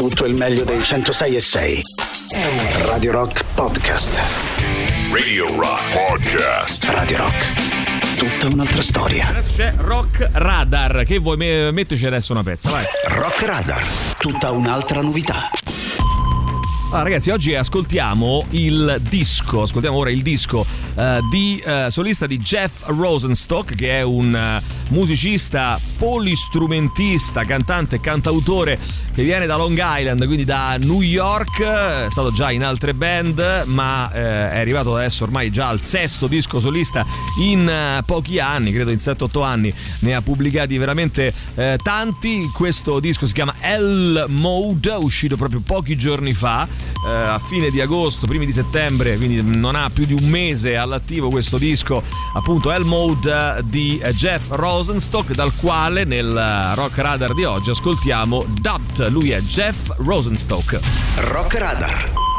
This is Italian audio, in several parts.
tutto il meglio dei 106 e 6. Radio Rock Podcast. Radio Rock Podcast. Radio Rock. Tutta un'altra storia. Adesso c'è Rock Radar. Che vuoi me- metterci adesso una pezza? Vai. Rock Radar. Tutta un'altra novità. Allora, ragazzi, oggi ascoltiamo il disco, ascoltiamo ora il disco uh, di uh, solista di Jeff Rosenstock, che è un uh, musicista, polistrumentista, cantante e cantautore che viene da Long Island, quindi da New York, è stato già in altre band, ma è arrivato adesso ormai già al sesto disco solista in pochi anni, credo in 7-8 anni, ne ha pubblicati veramente tanti. Questo disco si chiama L Mode, uscito proprio pochi giorni fa eh, a fine di agosto, primi di settembre, quindi non ha più di un mese all'attivo questo disco, appunto Hell Mode di Jeff Rosenstock, dal quale nel Rock Radar di oggi ascoltiamo Dubbed. Lui è Jeff Rosenstock. Rock Radar.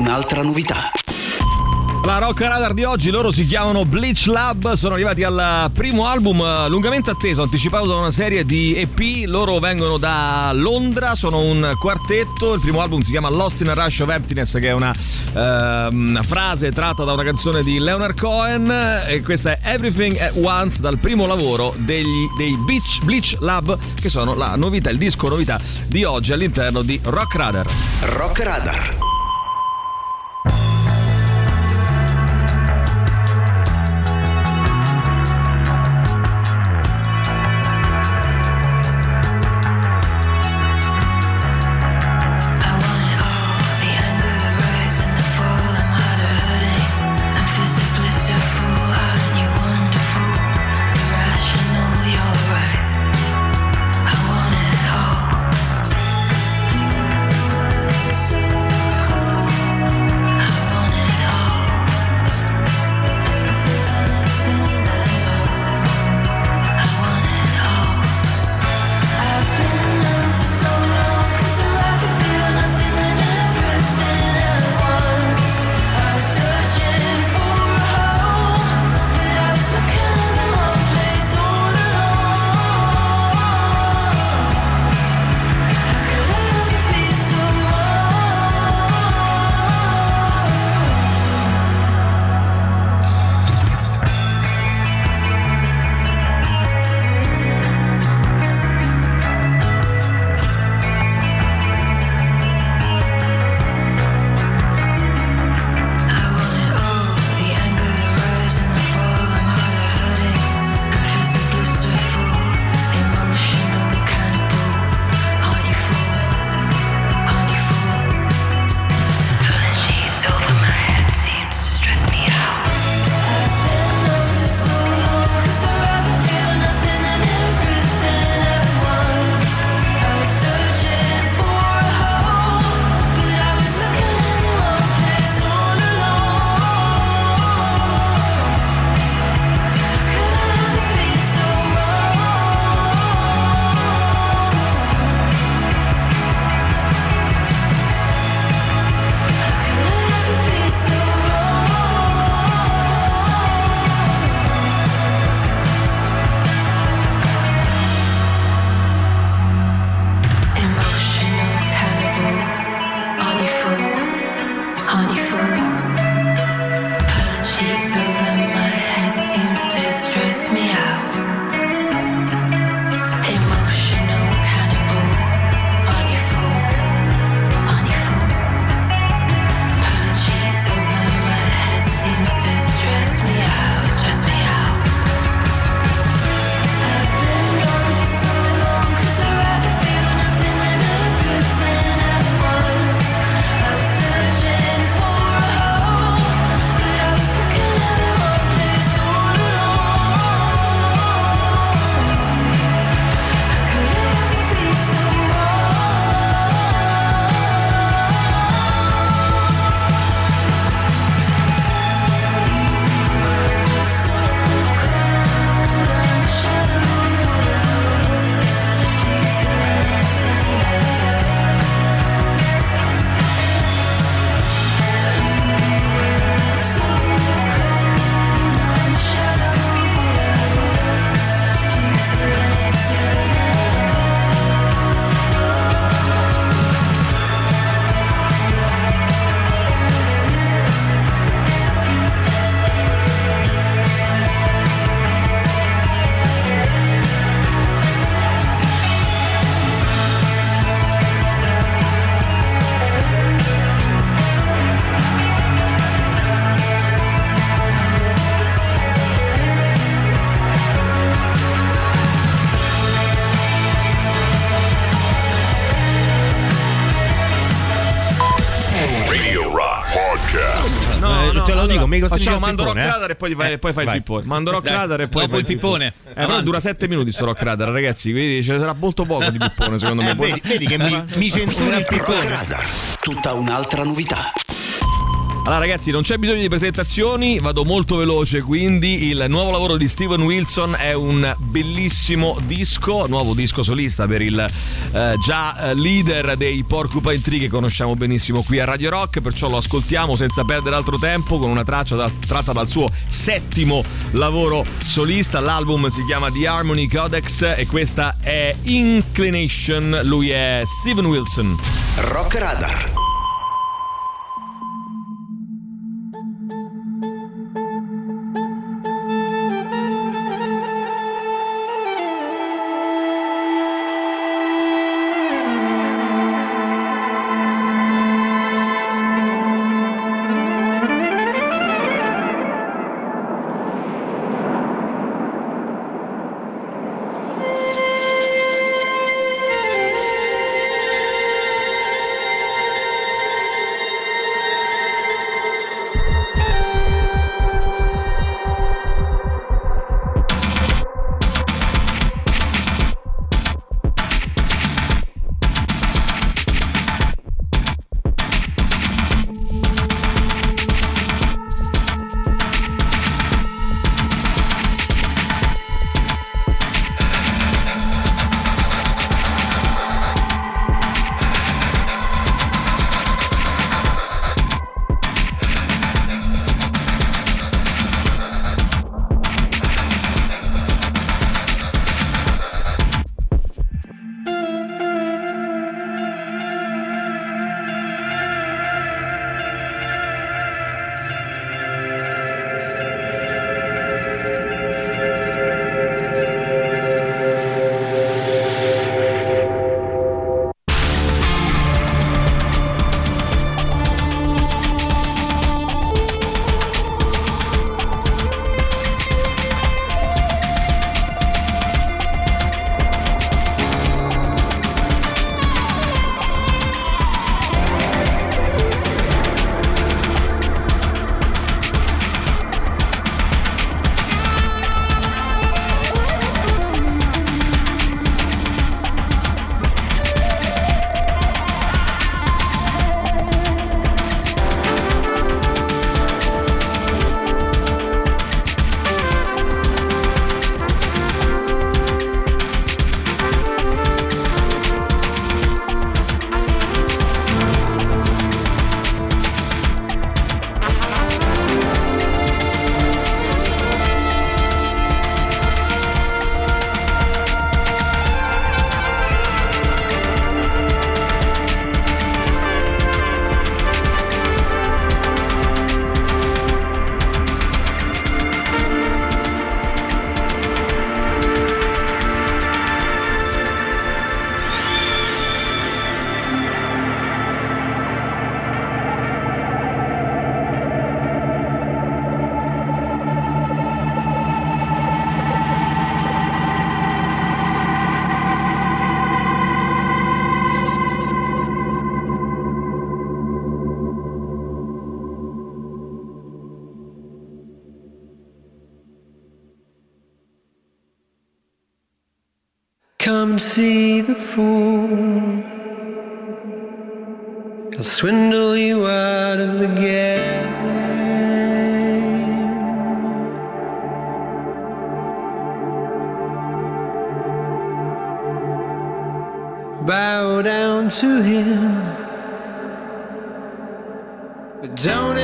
Un'altra novità. La Rock Radar di oggi, loro si chiamano Bleach Lab, sono arrivati al primo album lungamente atteso, anticipato da una serie di EP, loro vengono da Londra, sono un quartetto, il primo album si chiama Lost in a Rush of Emptiness che è una, eh, una frase tratta da una canzone di Leonard Cohen e questa è Everything at Once dal primo lavoro degli, dei Beach, Bleach Lab che sono la novità, il disco novità di oggi all'interno di Rock Radar. Rock Radar. Facciamo mando rock radar e poi, vai, eh, poi fai vai. il pippone. Mando rock radar e poi Dopo il pippone. Eh, però dura 7 minuti sto rock radar, ragazzi. Quindi ce ne sarà molto poco di pippone, secondo me. Eh, vedi, vedi, che mi, mi censuri il pippone. Rock radar, tutta un'altra novità. Allora ragazzi, non c'è bisogno di presentazioni, vado molto veloce, quindi il nuovo lavoro di Steven Wilson è un bellissimo disco, nuovo disco solista per il eh, già eh, leader dei Porcupine Tree che conosciamo benissimo qui a Radio Rock, perciò lo ascoltiamo senza perdere altro tempo con una traccia da, tratta dal suo settimo lavoro solista, l'album si chiama The Harmony Codex e questa è Inclination, lui è Steven Wilson. Rock Radar. Come see the fool. He'll swindle you out of the game. Bow down to him. But don't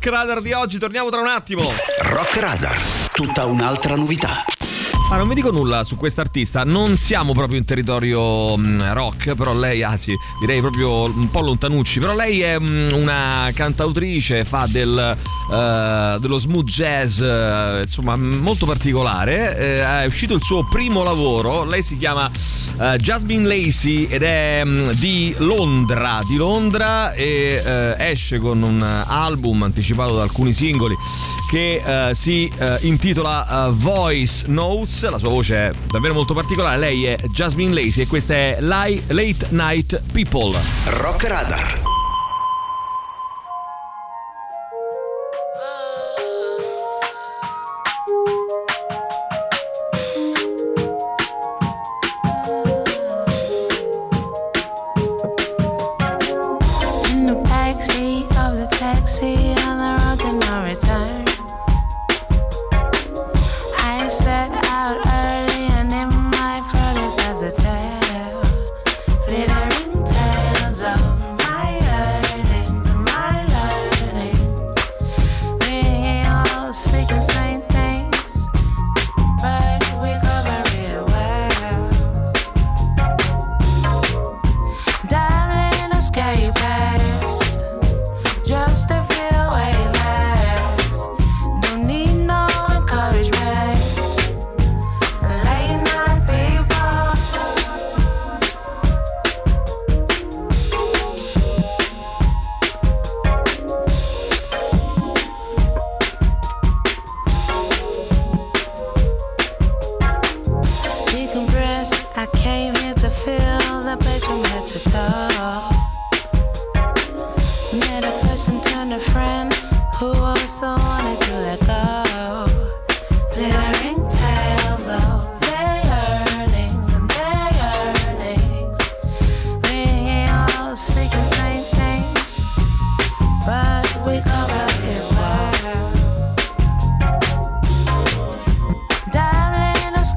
Rock Radar di oggi, torniamo tra un attimo. Rock Radar, tutta un'altra novità. Ah, non vi dico nulla su quest'artista, non siamo proprio in territorio mh, rock, però lei, anzi, direi proprio un po' lontanucci, però lei è mh, una cantautrice, fa del, uh, dello smooth jazz, uh, insomma, molto particolare. Uh, è uscito il suo primo lavoro, lei si chiama Jasmine Lacey ed è mh, di Londra, di Londra e esce con un album anticipato da alcuni singoli che si intitola Voice Notes la sua voce è davvero molto particolare. Lei è Jasmine Lacey e questa è Late Night People. Rock Radar.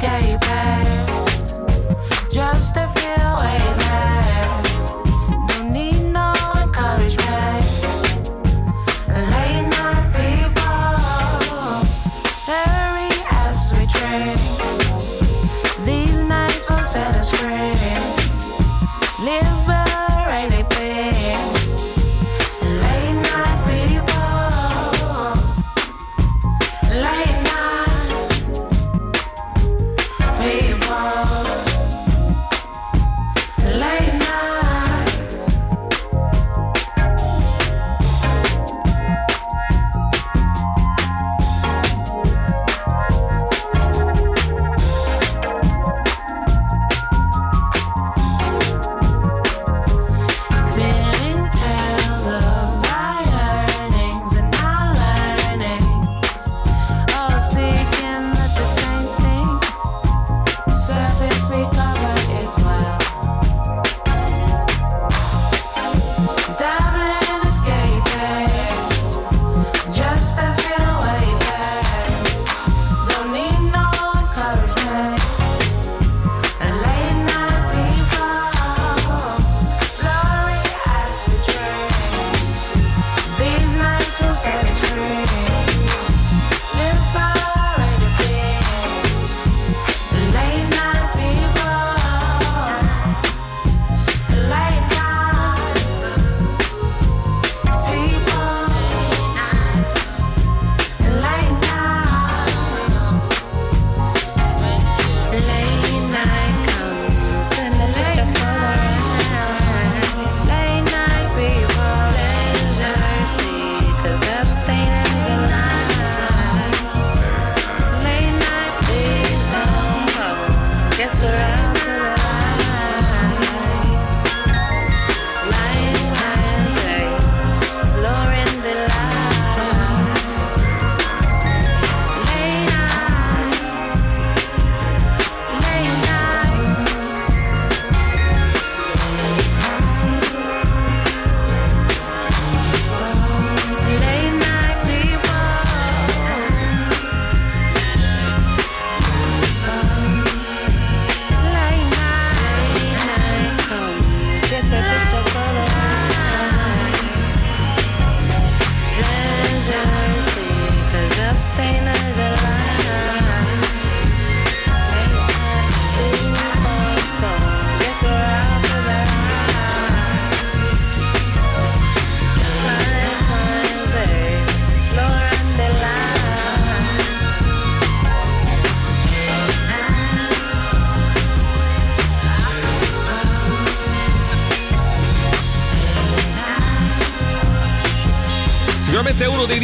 escape. Música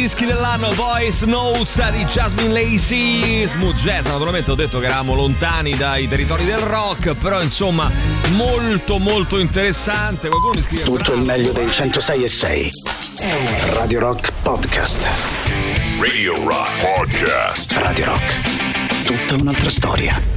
dischi dell'anno, Voice Notes di Jasmine Lacey, Smooth Jazz. Naturalmente ho detto che eravamo lontani dai territori del rock, però insomma molto molto interessante. Qualcuno mi scrive Tutto il meglio dei 106 e 6. Radio Rock Podcast. Radio Rock Podcast. Radio Rock. Tutta un'altra storia.